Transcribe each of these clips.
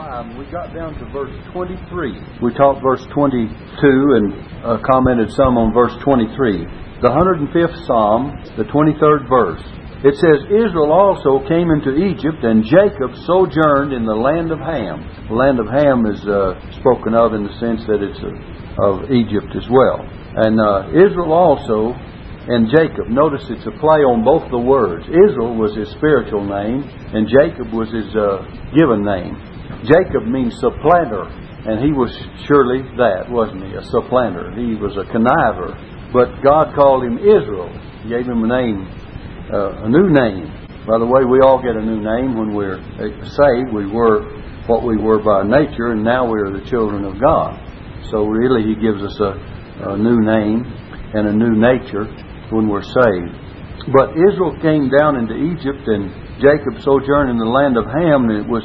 5, we got down to verse 23. We taught verse 22 and uh, commented some on verse 23. The 105th Psalm, the 23rd verse. It says, Israel also came into Egypt, and Jacob sojourned in the land of Ham. The land of Ham is uh, spoken of in the sense that it's uh, of Egypt as well. And uh, Israel also and Jacob. Notice it's a play on both the words. Israel was his spiritual name, and Jacob was his uh, given name. Jacob means supplanter, and he was surely that, wasn't he? A supplanter. He was a conniver. But God called him Israel, he gave him a name uh, a new name. By the way, we all get a new name when we're saved. We were what we were by nature, and now we are the children of God. So really, He gives us a, a new name and a new nature when we're saved. But Israel came down into Egypt, and Jacob sojourned in the land of Ham, and it was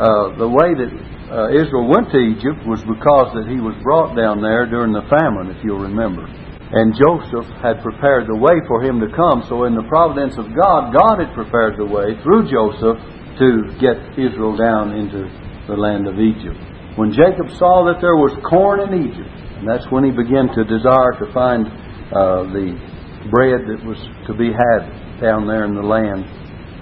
uh, the way that uh, Israel went to Egypt was because that he was brought down there during the famine, if you'll remember. And Joseph had prepared the way for him to come. So, in the providence of God, God had prepared the way through Joseph to get Israel down into the land of Egypt. When Jacob saw that there was corn in Egypt, and that's when he began to desire to find uh, the bread that was to be had down there in the land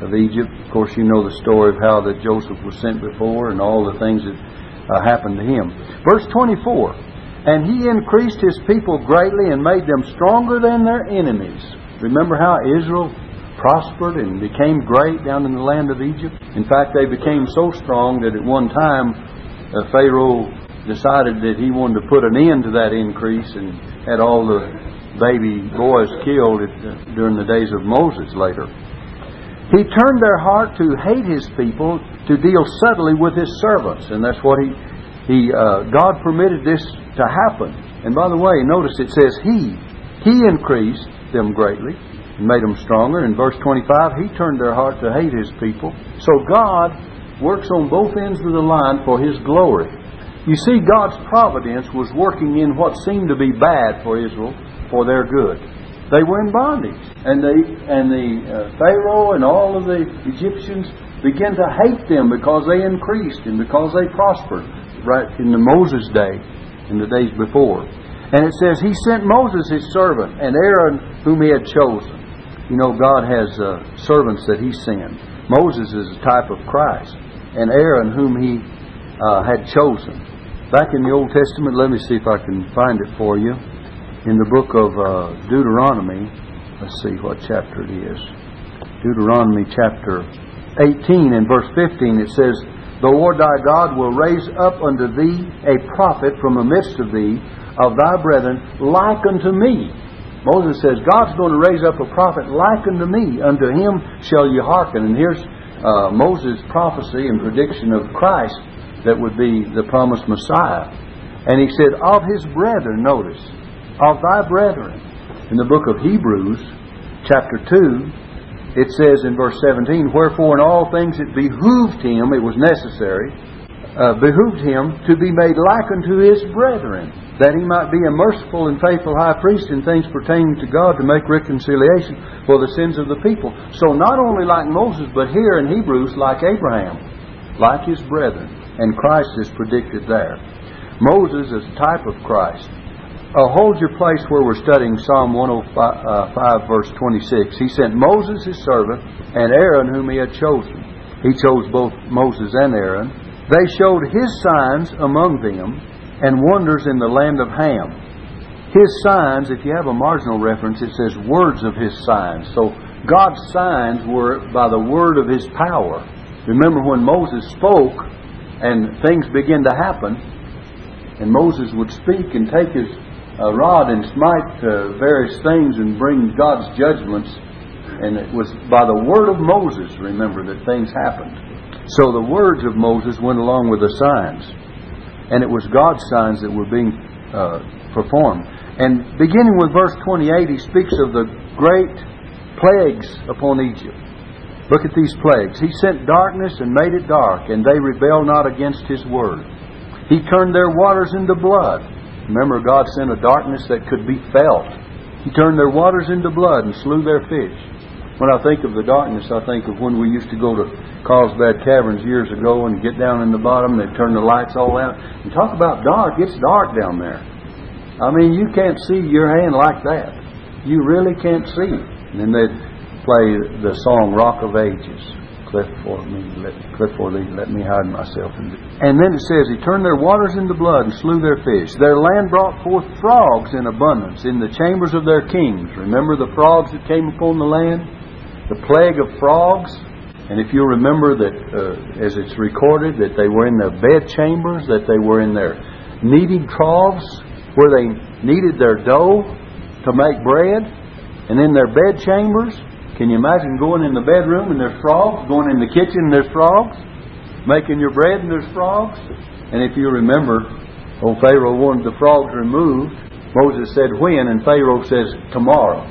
of Egypt. Of course, you know the story of how that Joseph was sent before and all the things that uh, happened to him. Verse 24. And he increased his people greatly and made them stronger than their enemies. Remember how Israel prospered and became great down in the land of Egypt? In fact, they became so strong that at one time uh, Pharaoh decided that he wanted to put an end to that increase and had all the baby boys killed uh, during the days of Moses later. He turned their heart to hate his people, to deal subtly with his servants, and that's what he he uh, God permitted this to happen. And by the way, notice it says He. He increased them greatly and made them stronger. In verse 25, He turned their heart to hate His people. So God works on both ends of the line for His glory. You see, God's providence was working in what seemed to be bad for Israel for their good. They were in bondage, and they and the uh, Pharaoh and all of the Egyptians began to hate them because they increased and because they prospered. Right in the Moses day, in the days before. And it says, He sent Moses his servant and Aaron whom he had chosen. You know, God has uh, servants that he sends. Moses is a type of Christ, and Aaron whom he uh, had chosen. Back in the Old Testament, let me see if I can find it for you. In the book of uh, Deuteronomy, let's see what chapter it is. Deuteronomy chapter 18 and verse 15, it says, the Lord thy God will raise up unto thee a prophet from the midst of thee, of thy brethren, like unto me. Moses says, God's going to raise up a prophet like unto me. Unto him shall ye hearken. And here's uh, Moses' prophecy and prediction of Christ that would be the promised Messiah. And he said, Of his brethren, notice, of thy brethren. In the book of Hebrews, chapter 2, it says in verse 17, Wherefore in all things it behooved him, it was necessary, uh, behooved him to be made like unto his brethren, that he might be a merciful and faithful high priest in things pertaining to God to make reconciliation for the sins of the people. So not only like Moses, but here in Hebrews, like Abraham, like his brethren. And Christ is predicted there. Moses is a type of Christ uh, hold your place where we're studying Psalm 105, uh, verse 26. He sent Moses, his servant, and Aaron, whom he had chosen. He chose both Moses and Aaron. They showed his signs among them and wonders in the land of Ham. His signs, if you have a marginal reference, it says words of his signs. So God's signs were by the word of his power. Remember when Moses spoke and things began to happen, and Moses would speak and take his a rod and smite uh, various things and bring God's judgments. And it was by the word of Moses, remember, that things happened. So the words of Moses went along with the signs. And it was God's signs that were being uh, performed. And beginning with verse 28, he speaks of the great plagues upon Egypt. Look at these plagues. He sent darkness and made it dark, and they rebelled not against his word. He turned their waters into blood Remember, God sent a darkness that could be felt. He turned their waters into blood and slew their fish. When I think of the darkness, I think of when we used to go to Carlsbad Caverns years ago and get down in the bottom. They'd turn the lights all out. And talk about dark. It's dark down there. I mean, you can't see your hand like that. You really can't see. And then they'd play the song Rock of Ages. Cliff for me, let, cliff for thee, let me hide myself. And then it says, He turned their waters into blood and slew their fish. Their land brought forth frogs in abundance in the chambers of their kings. Remember the frogs that came upon the land? The plague of frogs. And if you remember that, uh, as it's recorded, that they were in their bed chambers, that they were in their kneading troughs, where they kneaded their dough to make bread, and in their bed chambers, can you imagine going in the bedroom and there's frogs? Going in the kitchen and there's frogs? Making your bread and there's frogs? And if you remember, old Pharaoh wanted the frogs removed. Moses said when, and Pharaoh says tomorrow.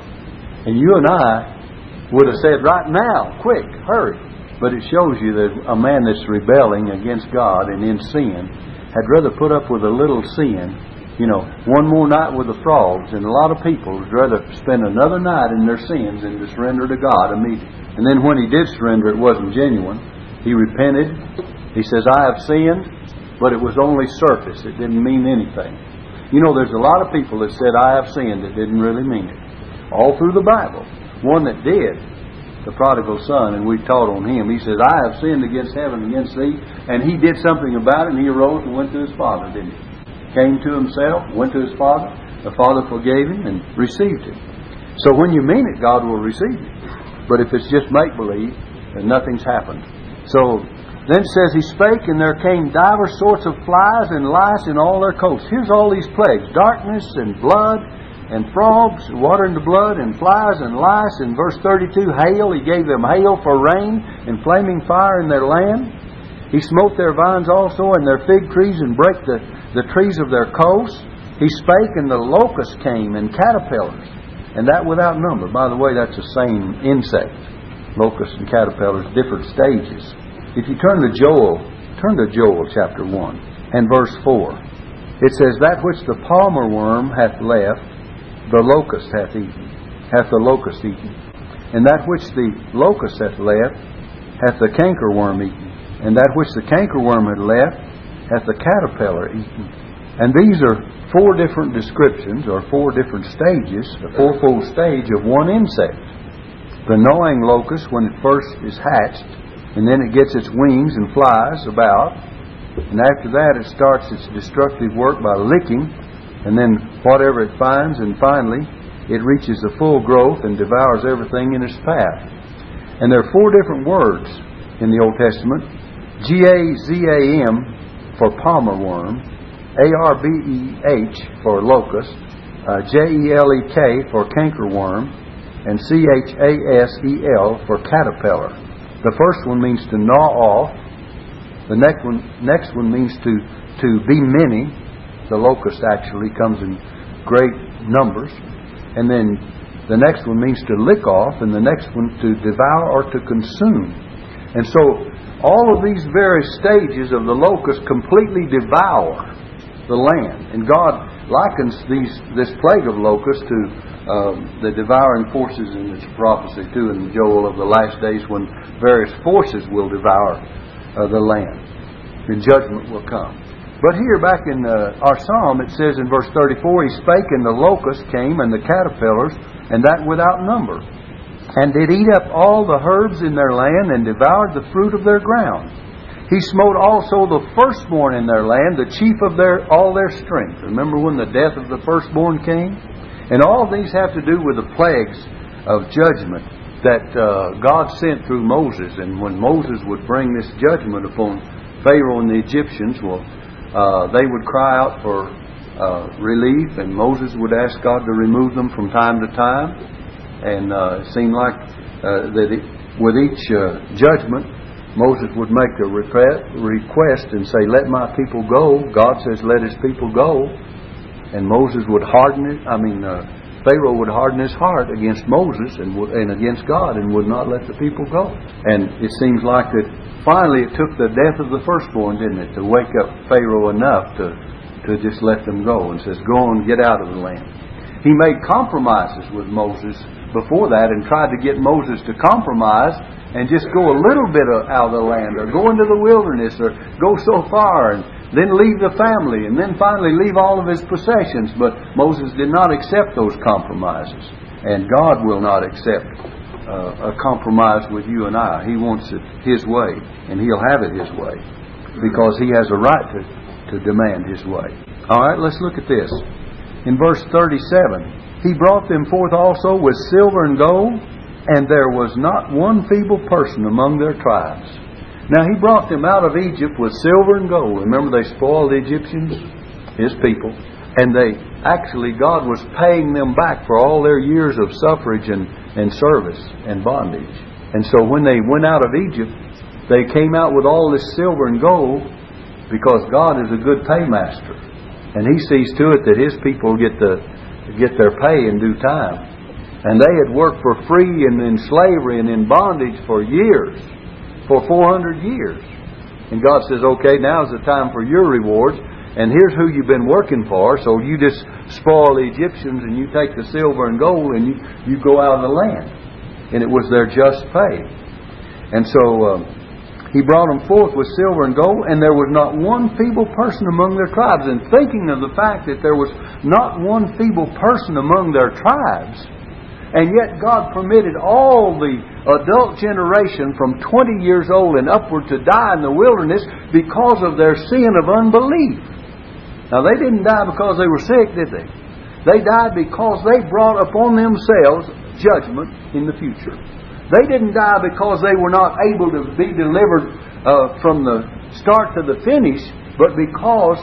And you and I would have said right now, quick, hurry. But it shows you that a man that's rebelling against God and in sin had rather put up with a little sin you know, one more night with the frogs, and a lot of people would rather spend another night in their sins than to surrender to God immediately. And then when he did surrender, it wasn't genuine. He repented. He says, I have sinned, but it was only surface. It didn't mean anything. You know, there's a lot of people that said, I have sinned, that didn't really mean it. All through the Bible. One that did, the prodigal son, and we taught on him. He says, I have sinned against heaven, against thee. And he did something about it, and he arose and went to his father, didn't he? Came to himself, went to his father. The father forgave him and received him. So when you mean it, God will receive you. But if it's just make believe, then nothing's happened. So then it says, He spake, and there came divers sorts of flies and lice in all their coasts. Here's all these plagues darkness and blood and frogs, water into blood, and flies and lice. In verse 32, hail. He gave them hail for rain and flaming fire in their land. He smote their vines also and their fig trees and brake the the trees of their coasts. He spake, and the locusts came, and caterpillars, and that without number. By the way, that's the same insect. Locusts and caterpillars, different stages. If you turn to Joel, turn to Joel chapter 1 and verse 4. It says, That which the palmer worm hath left, the locust hath eaten, hath the locust eaten. And that which the locust hath left, hath the cankerworm eaten. And that which the cankerworm had left, hath the caterpillar eaten. And these are four different descriptions or four different stages, the fourfold stage of one insect. The gnawing locust, when it first is hatched, and then it gets its wings and flies about, and after that it starts its destructive work by licking, and then whatever it finds, and finally it reaches the full growth and devours everything in its path. And there are four different words in the Old Testament G A Z A M for palmer worm, A R B E H for locust, uh, J E L E K for cankerworm, and C H A S E L for caterpillar. The first one means to gnaw off. The next one, next one means to, to be many. The locust actually comes in great numbers. And then the next one means to lick off, and the next one to devour or to consume. And so all of these various stages of the locust completely devour the land. And God likens these, this plague of locusts to uh, the devouring forces in its prophecy, too, in Joel of the last days when various forces will devour uh, the land. The judgment will come. But here, back in uh, our psalm, it says in verse 34, He spake, and the locust came, and the caterpillars, and that without number and did eat up all the herbs in their land, and devoured the fruit of their ground. He smote also the firstborn in their land, the chief of their all their strength. Remember when the death of the firstborn came? And all these have to do with the plagues of judgment that uh, God sent through Moses. And when Moses would bring this judgment upon Pharaoh and the Egyptians, well, uh, they would cry out for uh, relief, and Moses would ask God to remove them from time to time. And uh, it seemed like uh, that it, with each uh, judgment, Moses would make a request and say, Let my people go. God says, Let his people go. And Moses would harden it. I mean, uh, Pharaoh would harden his heart against Moses and, and against God and would not let the people go. And it seems like that finally it took the death of the firstborn, didn't it, to wake up Pharaoh enough to, to just let them go and says, Go and get out of the land. He made compromises with Moses before that and tried to get Moses to compromise and just go a little bit out of the land or go into the wilderness or go so far and then leave the family and then finally leave all of his possessions. But Moses did not accept those compromises. And God will not accept uh, a compromise with you and I. He wants it His way, and He'll have it His way because He has a right to, to demand His way. All right, let's look at this. In verse 37, He brought them forth also with silver and gold, and there was not one feeble person among their tribes. Now he brought them out of Egypt with silver and gold. Remember, they spoiled the Egyptians, his people, and they actually, God was paying them back for all their years of suffrage and, and service and bondage. And so when they went out of Egypt, they came out with all this silver and gold because God is a good paymaster. And He sees to it that His people get, the, get their pay in due time. And they had worked for free and in slavery and in bondage for years for 400 years. And God says, okay, now's the time for your rewards. And here's who you've been working for. So you just spoil the Egyptians and you take the silver and gold and you, you go out of the land. And it was their just pay. And so uh, he brought them forth with silver and gold, and there was not one feeble person among their tribes. And thinking of the fact that there was not one feeble person among their tribes, and yet God permitted all the adult generation from 20 years old and upward to die in the wilderness because of their sin of unbelief. Now, they didn't die because they were sick, did they? They died because they brought upon themselves judgment in the future. They didn't die because they were not able to be delivered uh, from the start to the finish, but because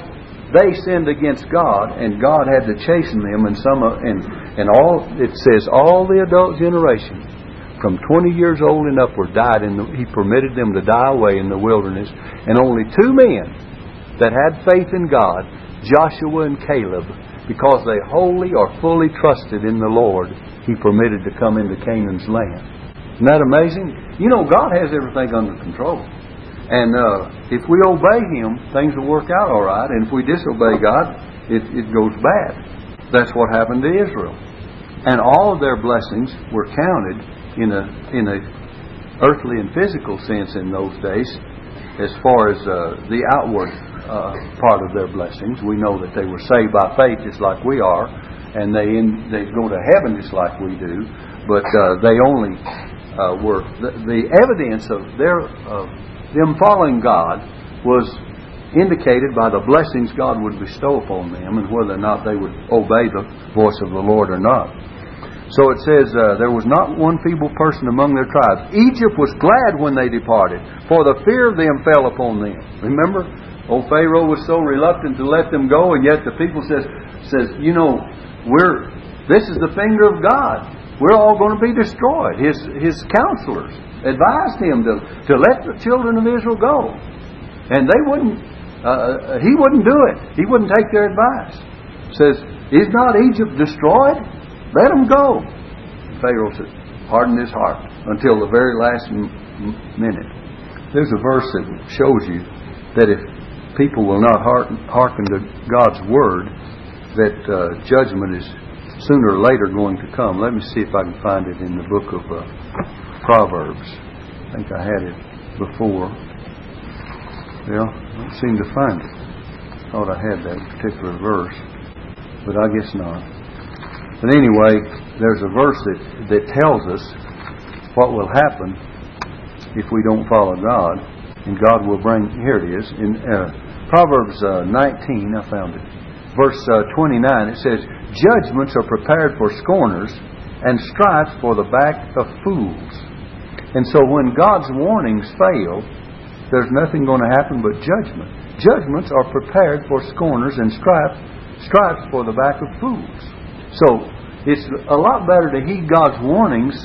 they sinned against God, and God had to chasten them. And some, and and all it says, all the adult generation from 20 years old and upward died. The, he permitted them to die away in the wilderness, and only two men that had faith in God, Joshua and Caleb, because they wholly or fully trusted in the Lord, he permitted to come into Canaan's land. Isn't that amazing? You know, God has everything under control. And uh, if we obey Him, things will work out all right. And if we disobey God, it, it goes bad. That's what happened to Israel. And all of their blessings were counted in a, in a earthly and physical sense in those days as far as uh, the outward uh, part of their blessings. We know that they were saved by faith just like we are, and they, in, they go to heaven just like we do, but uh, they only uh, were, the, the, evidence of their of them following God was indicated by the blessings God would bestow upon them and whether or not they would obey the voice of the Lord or not. So it says, uh, There was not one feeble person among their tribes. Egypt was glad when they departed, for the fear of them fell upon them. Remember? Old Pharaoh was so reluctant to let them go, and yet the people says, says You know, we're this is the finger of God. We're all going to be destroyed. His his counselors advised him to, to let the children of Israel go. And they wouldn't uh, uh, he wouldn't do it. He wouldn't take their advice. Says, Is not Egypt destroyed? Let them go. Pharaoh said, hardened his heart until the very last m- minute. There's a verse that shows you that if people will not hearken to God's word, that uh, judgment is sooner or later going to come. Let me see if I can find it in the book of uh, Proverbs. I think I had it before. Well, I don't seem to find it. Thought I had that particular verse, but I guess not. But anyway, there's a verse that, that tells us what will happen if we don't follow God, and God will bring. Here it is in uh, Proverbs uh, 19. I found it, verse uh, 29. It says, "Judgments are prepared for scorners, and strifes for the back of fools." And so, when God's warnings fail, there's nothing going to happen but judgment. Judgments are prepared for scorners, and strife, strifes for the back of fools. So it's a lot better to heed God's warnings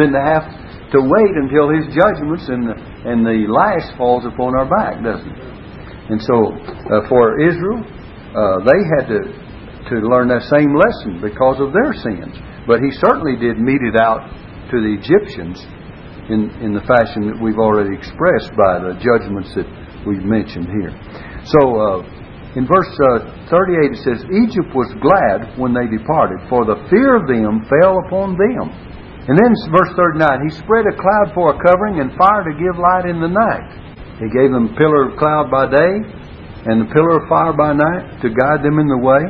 than to have to wait until His judgments and the, and the lash falls upon our back, doesn't it? And so uh, for Israel, uh, they had to to learn that same lesson because of their sins. But He certainly did mete it out to the Egyptians in in the fashion that we've already expressed by the judgments that we've mentioned here. So. Uh, In verse uh, 38 it says, Egypt was glad when they departed, for the fear of them fell upon them. And then verse 39, He spread a cloud for a covering and fire to give light in the night. He gave them a pillar of cloud by day and the pillar of fire by night to guide them in the way.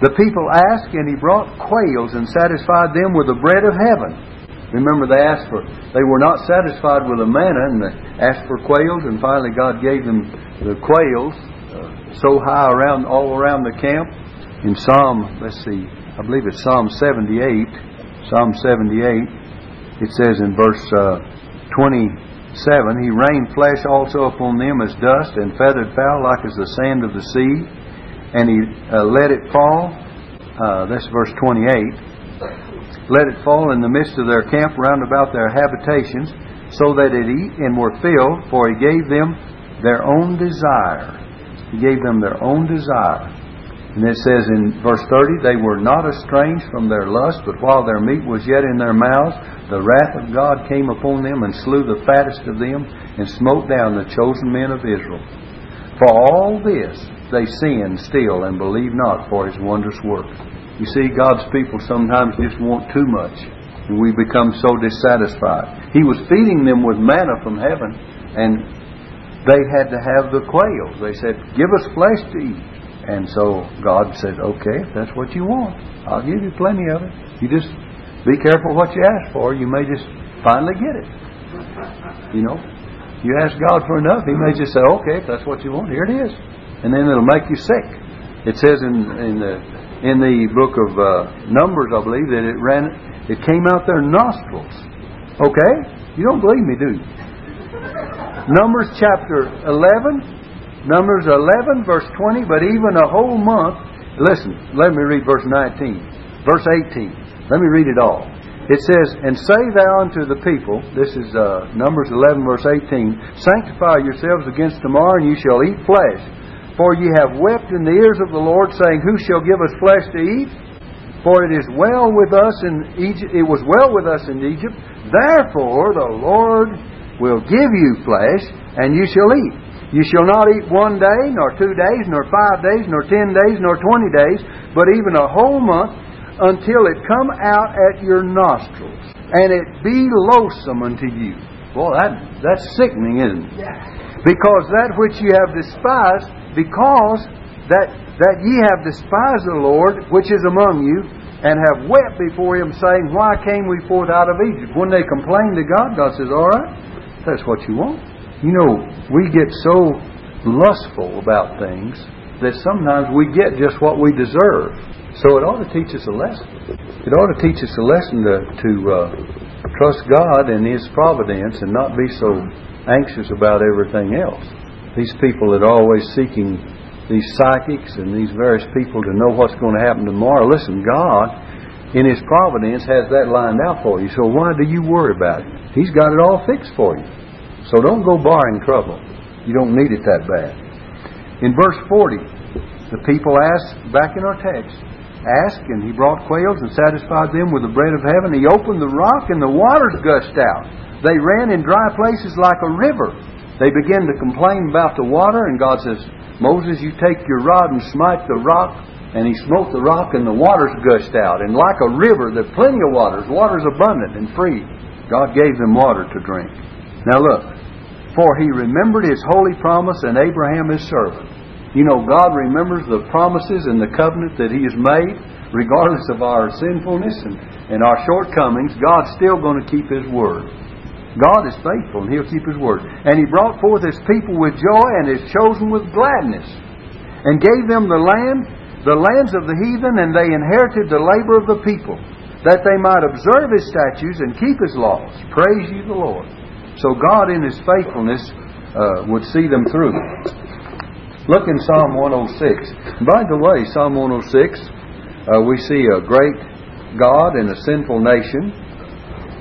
The people asked, and he brought quails and satisfied them with the bread of heaven. Remember, they asked for, they were not satisfied with the manna, and they asked for quails, and finally God gave them the quails uh, so high around, all around the camp. In Psalm, let's see, I believe it's Psalm 78, Psalm 78, it says in verse uh, 27, He rained flesh also upon them as dust, and feathered fowl like as the sand of the sea and he uh, let it fall. Uh, that's verse 28. Let it fall in the midst of their camp round about their habitations, so that it eat and were filled, for he gave them their own desire. He gave them their own desire. And it says in verse 30, they were not estranged from their lust, but while their meat was yet in their mouths, the wrath of God came upon them and slew the fattest of them and smote down the chosen men of Israel. For all this, they sin still and believe not for his wondrous works. You see, God's people sometimes just want too much, and we become so dissatisfied. He was feeding them with manna from heaven, and they had to have the quails. They said, Give us flesh to eat. And so God said, Okay, if that's what you want, I'll give you plenty of it. You just be careful what you ask for. You may just finally get it. You know, you ask God for enough, He may just say, Okay, if that's what you want, here it is and then it'll make you sick. It says in in the in the book of uh, Numbers, I believe, that it ran it came out their nostrils. Okay, you don't believe me, do you? Numbers chapter eleven, Numbers eleven, verse twenty. But even a whole month. Listen, let me read verse nineteen, verse eighteen. Let me read it all. It says, And say thou unto the people, this is uh, Numbers 11, verse 18, Sanctify yourselves against tomorrow, and you shall eat flesh. For ye have wept in the ears of the Lord, saying, Who shall give us flesh to eat? For it is well with us in Egypt. It was well with us in Egypt. Therefore the Lord will give you flesh, and you shall eat. You shall not eat one day, nor two days, nor five days, nor ten days, nor twenty days, but even a whole month, until it come out at your nostrils, and it be loathsome unto you. Well, that that's sickening, isn't it? Because that which you have despised because that that ye have despised the Lord which is among you, and have wept before him, saying, Why came we forth out of Egypt? When they complain to God, God says, All right, that's what you want. You know, we get so lustful about things that sometimes we get just what we deserve. So it ought to teach us a lesson. It ought to teach us a lesson to, to uh, trust God and His providence and not be so anxious about everything else these people that are always seeking these psychics and these various people to know what's going to happen tomorrow. Listen, God, in His providence, has that lined out for you. So why do you worry about it? He's got it all fixed for you. So don't go borrowing trouble. You don't need it that bad. In verse 40, the people asked, back in our text, asked, and he brought quails and satisfied them with the bread of heaven. He opened the rock, and the waters gushed out. They ran in dry places like a river. They begin to complain about the water, and God says, Moses, you take your rod and smite the rock. And he smote the rock, and the waters gushed out. And like a river, there's plenty of waters. Water's abundant and free. God gave them water to drink. Now look, for he remembered his holy promise and Abraham his servant. You know, God remembers the promises and the covenant that he has made, regardless of our sinfulness and, and our shortcomings. God's still going to keep his word. God is faithful, and He'll keep His word. And He brought forth His people with joy, and His chosen with gladness, and gave them the land, the lands of the heathen, and they inherited the labor of the people, that they might observe His statutes and keep His laws. Praise ye the Lord. So God, in His faithfulness, uh, would see them through. Look in Psalm 106. By the way, Psalm 106, uh, we see a great God in a sinful nation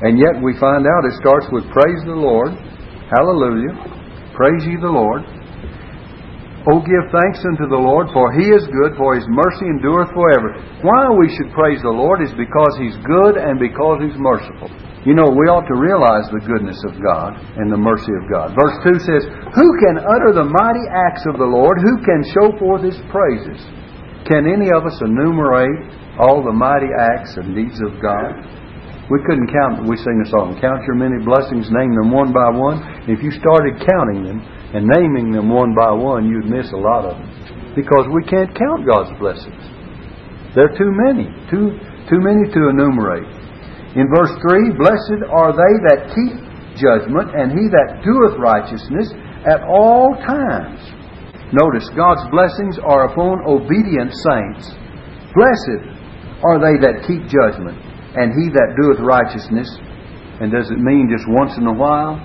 and yet we find out it starts with praise the Lord. Hallelujah. Praise ye the Lord. Oh, give thanks unto the Lord, for he is good, for his mercy endureth forever. Why we should praise the Lord is because he's good and because he's merciful. You know, we ought to realize the goodness of God and the mercy of God. Verse 2 says, Who can utter the mighty acts of the Lord? Who can show forth his praises? Can any of us enumerate all the mighty acts and deeds of God? We couldn't count, we sing a song, Count your many blessings, name them one by one. If you started counting them and naming them one by one, you'd miss a lot of them. Because we can't count God's blessings. They're too many, too, too many to enumerate. In verse 3, Blessed are they that keep judgment, and he that doeth righteousness at all times. Notice, God's blessings are upon obedient saints. Blessed are they that keep judgment, and he that doeth righteousness. And does it mean just once in a while?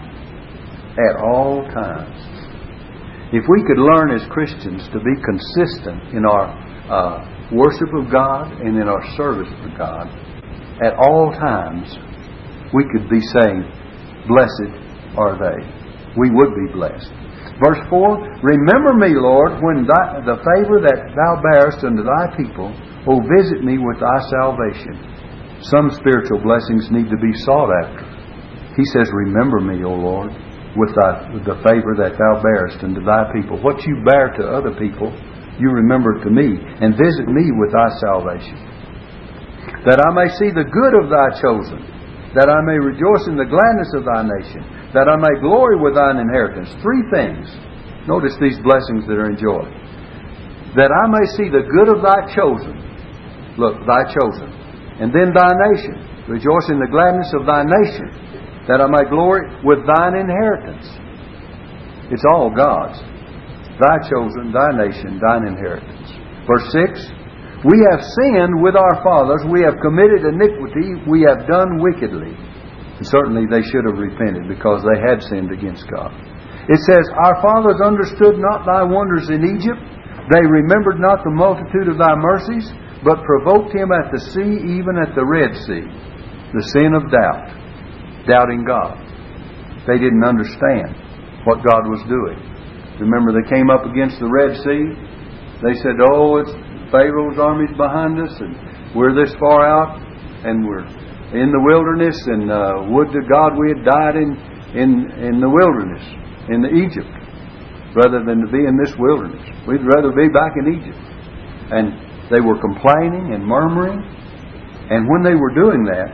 At all times. If we could learn as Christians to be consistent in our uh, worship of God and in our service to God, at all times, we could be saying, Blessed are they. We would be blessed. Verse 4 Remember me, Lord, when thy, the favor that thou bearest unto thy people, O visit me with thy salvation. Some spiritual blessings need to be sought after. He says, Remember me, O Lord, with, thy, with the favor that thou bearest unto thy people. What you bear to other people, you remember to me, and visit me with thy salvation that I may see the good of thy chosen, that I may rejoice in the gladness of thy nation, that I may glory with thine inheritance. Three things. Notice these blessings that are enjoyed. That I may see the good of thy chosen. Look, thy chosen. And then thy nation. Rejoice in the gladness of thy nation, that I may glory with thine inheritance. It's all God's. Thy chosen, thy nation, thine inheritance. Verse 6 we have sinned with our fathers. We have committed iniquity. We have done wickedly. And certainly they should have repented because they had sinned against God. It says, Our fathers understood not thy wonders in Egypt. They remembered not the multitude of thy mercies, but provoked him at the sea, even at the Red Sea. The sin of doubt, doubting God. They didn't understand what God was doing. Remember, they came up against the Red Sea. They said, Oh, it's Pharaoh's armies behind us, and we're this far out, and we're in the wilderness. And uh, would to God we had died in in in the wilderness in the Egypt rather than to be in this wilderness. We'd rather be back in Egypt. And they were complaining and murmuring, and when they were doing that,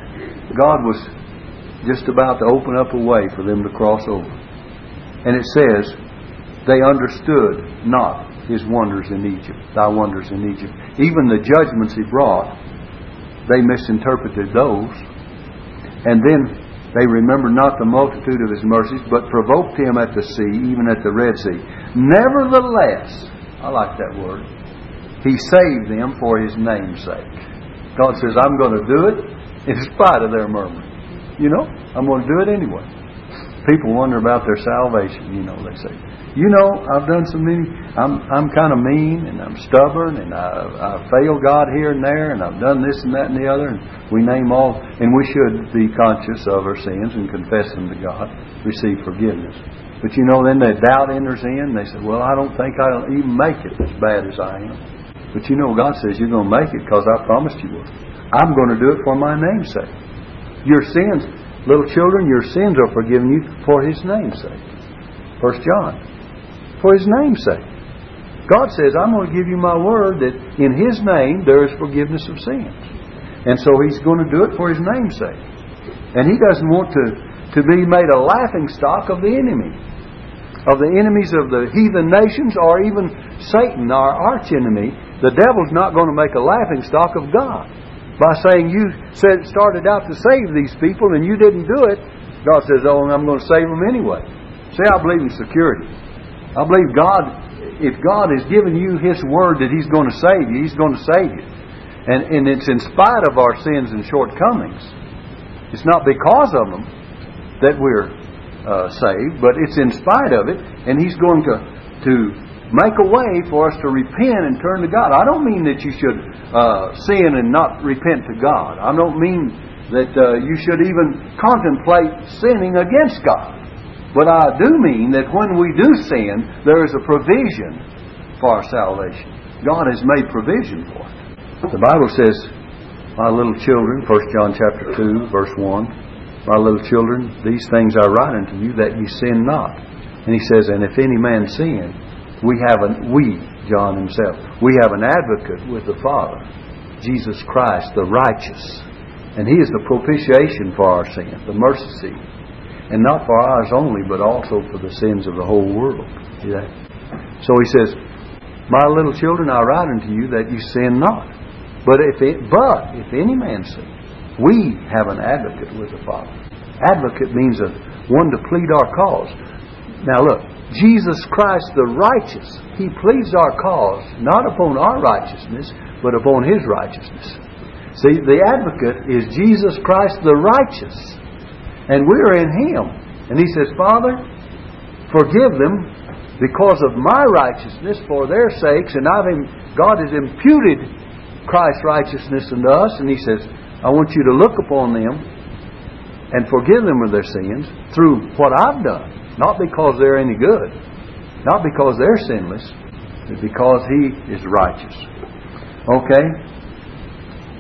God was just about to open up a way for them to cross over. And it says, they understood not his wonders in Egypt, thy wonders in Egypt. Even the judgments he brought, they misinterpreted those. And then they remembered not the multitude of his mercies, but provoked him at the sea, even at the Red Sea. Nevertheless, I like that word, he saved them for his name's sake. God says, I'm going to do it in spite of their murmuring. You know, I'm going to do it anyway. People wonder about their salvation, you know, they say you know, I've done so many. I'm I'm kind of mean and I'm stubborn and I I fail God here and there and I've done this and that and the other and we name all and we should be conscious of our sins and confess them to God, receive forgiveness. But you know, then the doubt enters in. And they say, "Well, I don't think I'll even make it as bad as I am." But you know, God says you're going to make it because I promised you would. I'm going to do it for my name's sake. Your sins, little children, your sins are forgiven you for His name's sake. First John for His name's sake. God says, I'm going to give you my word that in His name there is forgiveness of sins. And so He's going to do it for His name's sake. And He doesn't want to, to be made a laughing stock of the enemy, of the enemies of the heathen nations, or even Satan, our arch enemy. The devil's not going to make a laughing stock of God. By saying you said started out to save these people and you didn't do it, God says, Oh, I'm going to save them anyway. See, I believe in security. I believe God, if God has given you His word that He's going to save you, He's going to save you. And, and it's in spite of our sins and shortcomings. It's not because of them that we're uh, saved, but it's in spite of it, and He's going to, to make a way for us to repent and turn to God. I don't mean that you should uh, sin and not repent to God. I don't mean that uh, you should even contemplate sinning against God. But I do mean that when we do sin, there is a provision for our salvation. God has made provision for it. The Bible says, My little children, 1 John chapter 2, verse 1, My little children, these things I write unto you that ye sin not. And he says, And if any man sin, we have an we, John himself, we have an advocate with the Father, Jesus Christ, the righteous. And he is the propitiation for our sin, the mercy seat. And not for ours only, but also for the sins of the whole world. That? So he says, My little children, I write unto you that you sin not. But if it, but if any man sin, we have an advocate with the Father. Advocate means a one to plead our cause. Now look, Jesus Christ the righteous, He pleads our cause not upon our righteousness, but upon His righteousness. See, the advocate is Jesus Christ the righteous. And we're in Him. And He says, Father, forgive them because of my righteousness for their sakes. And I've, God has imputed Christ's righteousness unto us. And He says, I want you to look upon them and forgive them of their sins through what I've done. Not because they're any good, not because they're sinless, but because He is righteous. Okay?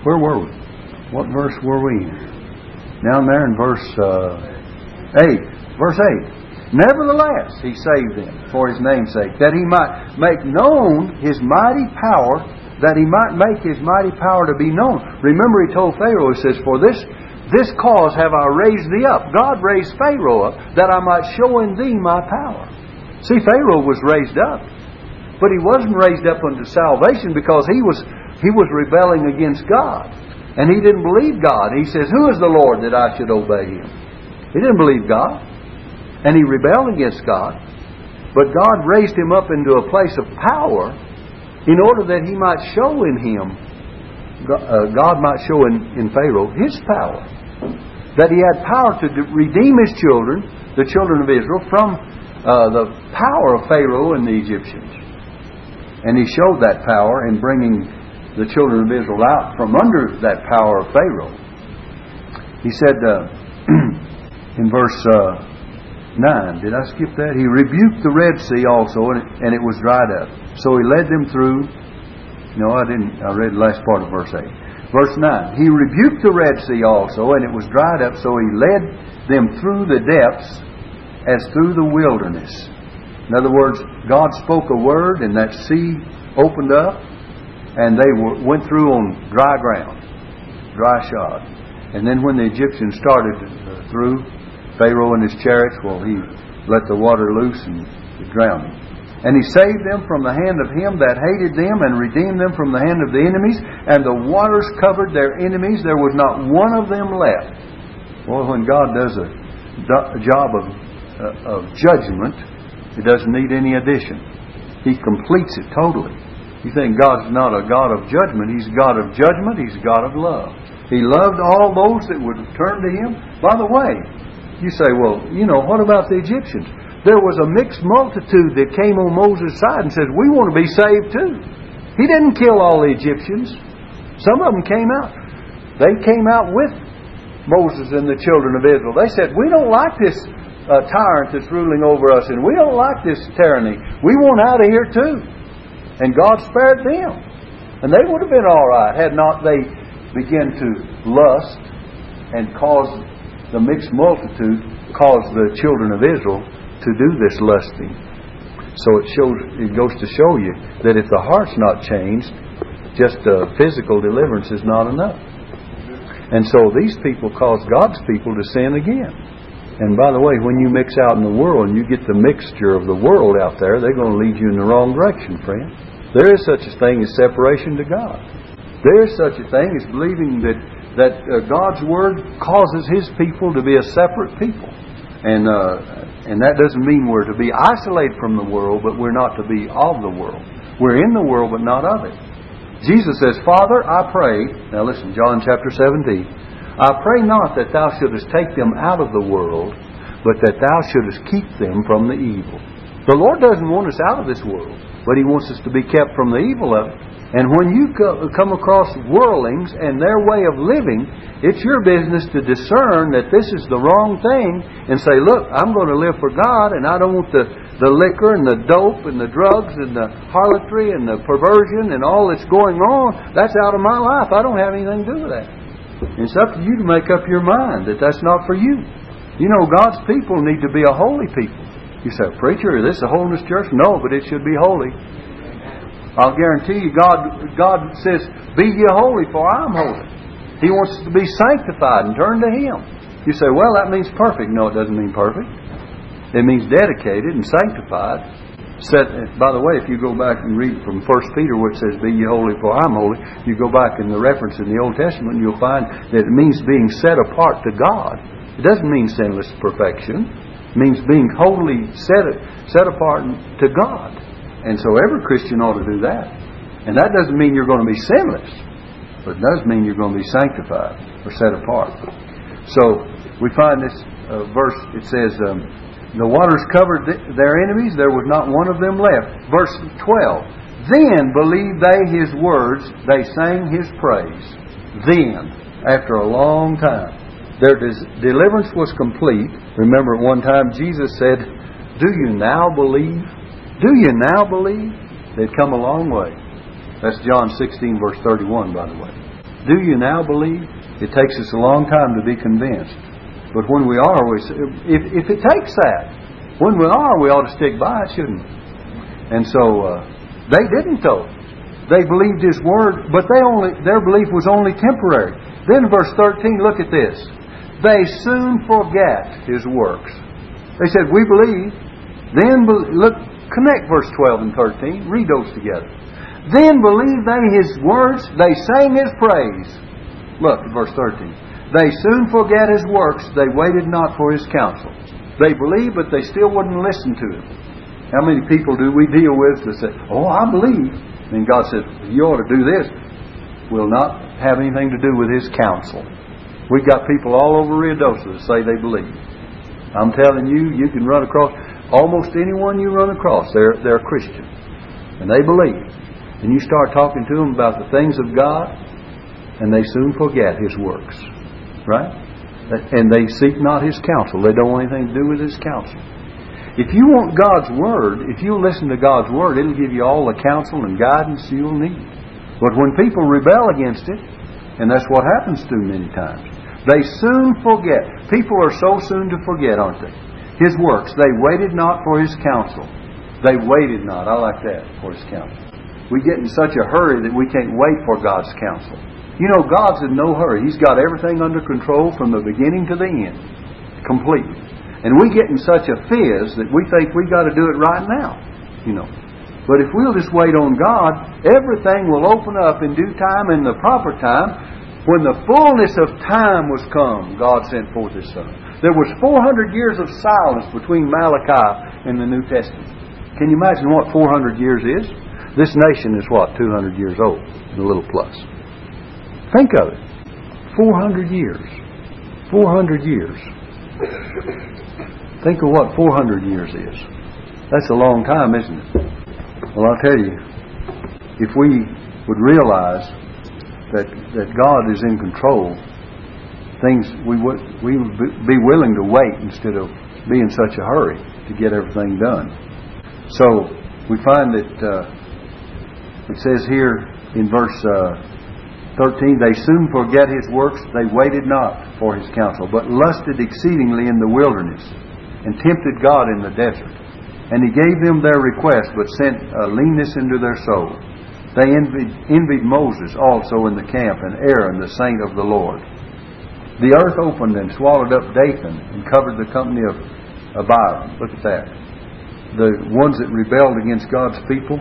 Where were we? What verse were we in? Down there in verse uh, 8. Verse 8. Nevertheless, he saved them for his name's sake, that he might make known his mighty power, that he might make his mighty power to be known. Remember, he told Pharaoh, he says, For this this cause have I raised thee up. God raised Pharaoh up that I might show in thee my power. See, Pharaoh was raised up. But he wasn't raised up unto salvation because he was he was rebelling against God. And he didn't believe God. He says, Who is the Lord that I should obey him? He didn't believe God. And he rebelled against God. But God raised him up into a place of power in order that he might show in him, God might show in, in Pharaoh his power that he had power to redeem his children, the children of Israel, from uh, the power of Pharaoh and the Egyptians. And he showed that power in bringing the children of Israel out from under that power of Pharaoh. He said uh, in verse uh, 9, did I skip that? He rebuked the Red Sea also, and it, and it was dried up. So he led them through. No, I didn't. I read the last part of verse 8. Verse 9 He rebuked the Red Sea also, and it was dried up, so he led them through the depths as through the wilderness. In other words, God spoke a word, and that sea opened up, and they went through on dry ground, dry shod. And then when the Egyptians started uh, through, Pharaoh and his chariots, well, he let the water loose and drowned them. And he saved them from the hand of him that hated them, and redeemed them from the hand of the enemies. And the waters covered their enemies; there was not one of them left. Well, when God does a, job of, uh, of judgment, He doesn't need any addition. He completes it totally. You think God's not a God of judgment. He's a God of judgment. He's a God of love. He loved all those that would turn to Him. By the way, you say, well, you know, what about the Egyptians? there was a mixed multitude that came on Moses' side and said, We want to be saved too. He didn't kill all the Egyptians. Some of them came out. They came out with Moses and the children of Israel. They said, We don't like this uh, tyrant that's ruling over us, and we don't like this tyranny. We want out of here too. And God spared them. And they would have been all right had not they begun to lust and cause the mixed multitude, caused the children of Israel to do this lusting. So it shows it goes to show you that if the heart's not changed, just physical deliverance is not enough. And so these people cause God's people to sin again. And by the way, when you mix out in the world and you get the mixture of the world out there, they're going to lead you in the wrong direction, friend. There is such a thing as separation to God. There is such a thing as believing that that uh, God's word causes His people to be a separate people, and uh, and that doesn't mean we're to be isolated from the world, but we're not to be of the world. We're in the world, but not of it. Jesus says, Father, I pray, now listen, John chapter 17, I pray not that thou shouldest take them out of the world, but that thou shouldest keep them from the evil. The Lord doesn't want us out of this world, but He wants us to be kept from the evil of it. And when you come across worldlings and their way of living, it's your business to discern that this is the wrong thing and say, look, I'm going to live for God and I don't want the, the liquor and the dope and the drugs and the harlotry and the perversion and all that's going on. That's out of my life. I don't have anything to do with that. It's up to you to make up your mind that that's not for you. You know, God's people need to be a holy people. You say, preacher, is this a holiness church? No, but it should be holy. I'll guarantee you, God, God says, Be ye holy, for I am holy. He wants us to be sanctified and turn to Him. You say, Well, that means perfect. No, it doesn't mean perfect. It means dedicated and sanctified. Set, by the way, if you go back and read from First Peter, which says, "Be ye holy, for I'm holy," you go back in the reference in the Old Testament, you'll find that it means being set apart to God. It doesn't mean sinless perfection. It means being wholly set set apart to God. And so every Christian ought to do that. And that doesn't mean you're going to be sinless, but it does mean you're going to be sanctified or set apart. So we find this uh, verse. It says. Um, the waters covered their enemies, there was not one of them left. Verse 12. Then believed they his words, they sang his praise. Then, after a long time, their deliverance was complete. Remember, at one time Jesus said, Do you now believe? Do you now believe? They'd come a long way. That's John 16, verse 31, by the way. Do you now believe? It takes us a long time to be convinced. But when we are, we, if, if it takes that, when we are, we ought to stick by it, shouldn't we? And so uh, they didn't, though. They believed His word, but they only their belief was only temporary. Then, verse 13, look at this. They soon forget His works. They said, We believe. Then, look, connect verse 12 and 13. Read those together. Then believe they His words, they sang His praise. Look at verse 13. They soon forget his works. They waited not for his counsel. They believed, but they still wouldn't listen to him. How many people do we deal with that say, Oh, I believe? And God says, You ought to do this. Will not have anything to do with his counsel. We've got people all over Ruidoso that say they believe. I'm telling you, you can run across almost anyone you run across. They're, they're a Christian. And they believe. And you start talking to them about the things of God, and they soon forget his works. Right? And they seek not His counsel. They don't want anything to do with His counsel. If you want God's Word, if you listen to God's Word, it'll give you all the counsel and guidance you'll need. But when people rebel against it, and that's what happens to many times, they soon forget. People are so soon to forget, aren't they? His works. They waited not for His counsel. They waited not. I like that, for His counsel. We get in such a hurry that we can't wait for God's counsel. You know, God's in no hurry. He's got everything under control from the beginning to the end, completely. And we get in such a fizz that we think we got to do it right now, you know. But if we'll just wait on God, everything will open up in due time in the proper time. When the fullness of time was come, God sent forth His Son. There was 400 years of silence between Malachi and the New Testament. Can you imagine what 400 years is? This nation is what, 200 years old, a little plus. Think of it. 400 years. 400 years. Think of what 400 years is. That's a long time, isn't it? Well, I'll tell you, if we would realize that, that God is in control, things we would we would be willing to wait instead of be in such a hurry to get everything done. So we find that uh, it says here in verse uh, 13, they soon forget his works, they waited not for his counsel, but lusted exceedingly in the wilderness, and tempted God in the desert. And he gave them their request, but sent a leanness into their soul. They envied, envied Moses also in the camp, and Aaron, the saint of the Lord. The earth opened and swallowed up Dathan, and covered the company of Abiram. Look at that. The ones that rebelled against God's people,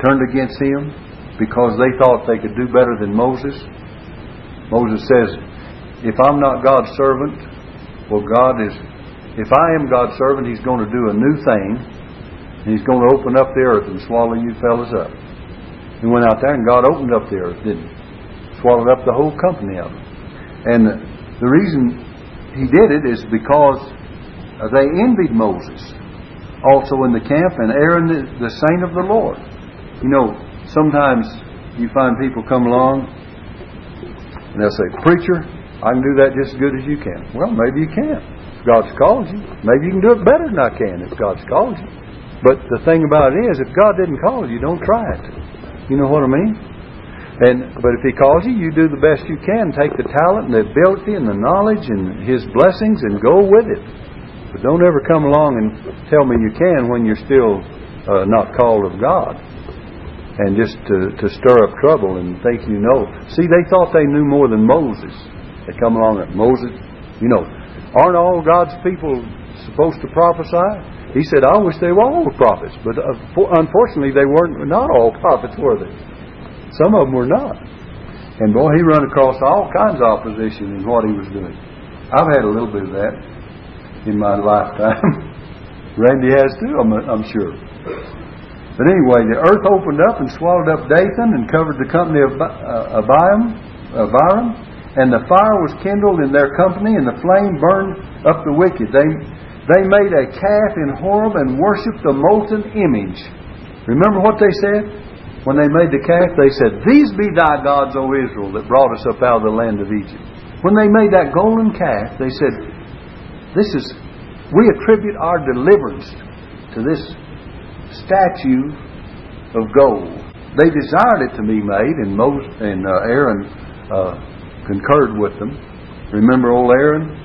turned against him, because they thought they could do better than Moses. Moses says, If I'm not God's servant, well, God is, if I am God's servant, He's going to do a new thing, and He's going to open up the earth and swallow you fellas up. He went out there, and God opened up the earth, didn't He? Swallowed up the whole company of them. And the reason He did it is because they envied Moses, also in the camp, and Aaron, the saint of the Lord. You know, sometimes you find people come along and they'll say, Preacher, I can do that just as good as you can. Well, maybe you can. God's called you. Maybe you can do it better than I can if God's called you. But the thing about it is, if God didn't call you, don't try it. You know what I mean? And but if He calls you, you do the best you can. Take the talent and the ability and the knowledge and His blessings and go with it. But don't ever come along and tell me you can when you're still uh, not called of God. And just to, to stir up trouble and think you know. See, they thought they knew more than Moses. They come along and Moses, you know, aren't all God's people supposed to prophesy? He said, I wish they were all prophets. But uh, unfortunately, they weren't, not all prophets, were they? Some of them were not. And boy, he run across all kinds of opposition in what he was doing. I've had a little bit of that in my lifetime. Randy has too, I'm, I'm sure. But anyway, the earth opened up and swallowed up Dathan and covered the company of uh, Abiram, Abiram, and the fire was kindled in their company, and the flame burned up the wicked. They they made a calf in Horeb and worshipped the molten image. Remember what they said? When they made the calf, they said, These be thy gods, O Israel, that brought us up out of the land of Egypt. When they made that golden calf, they said, This is we attribute our deliverance to this statue of gold. They desired it to be made, and Moses and uh, Aaron uh, concurred with them. Remember old Aaron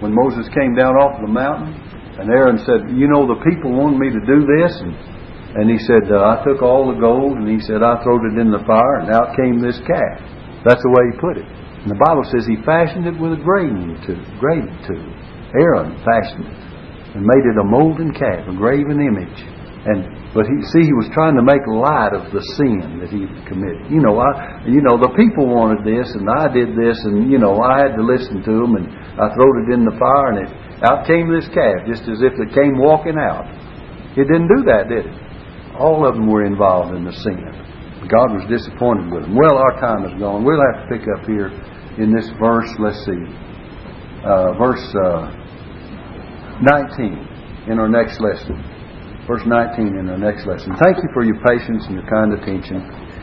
when Moses came down off the mountain, and Aaron said, "You know, the people wanted me to do this," and and he said, uh, "I took all the gold," and he said, "I throwed it in the fire, and out came this calf." That's the way he put it. And the Bible says he fashioned it with a graving tool. Graving tool. Aaron fashioned it and made it a molten calf, a graven image. And but he see he was trying to make light of the sin that he had committed. You know, I you know the people wanted this and I did this and you know I had to listen to them and I throwed it in the fire and it out came this calf just as if it came walking out. It didn't do that, did it? All of them were involved in the sin. God was disappointed with them. Well, our time is gone. We'll have to pick up here in this verse. Let's see, uh, verse uh, 19 in our next lesson verse 19 in the next lesson. Thank you for your patience and your kind attention.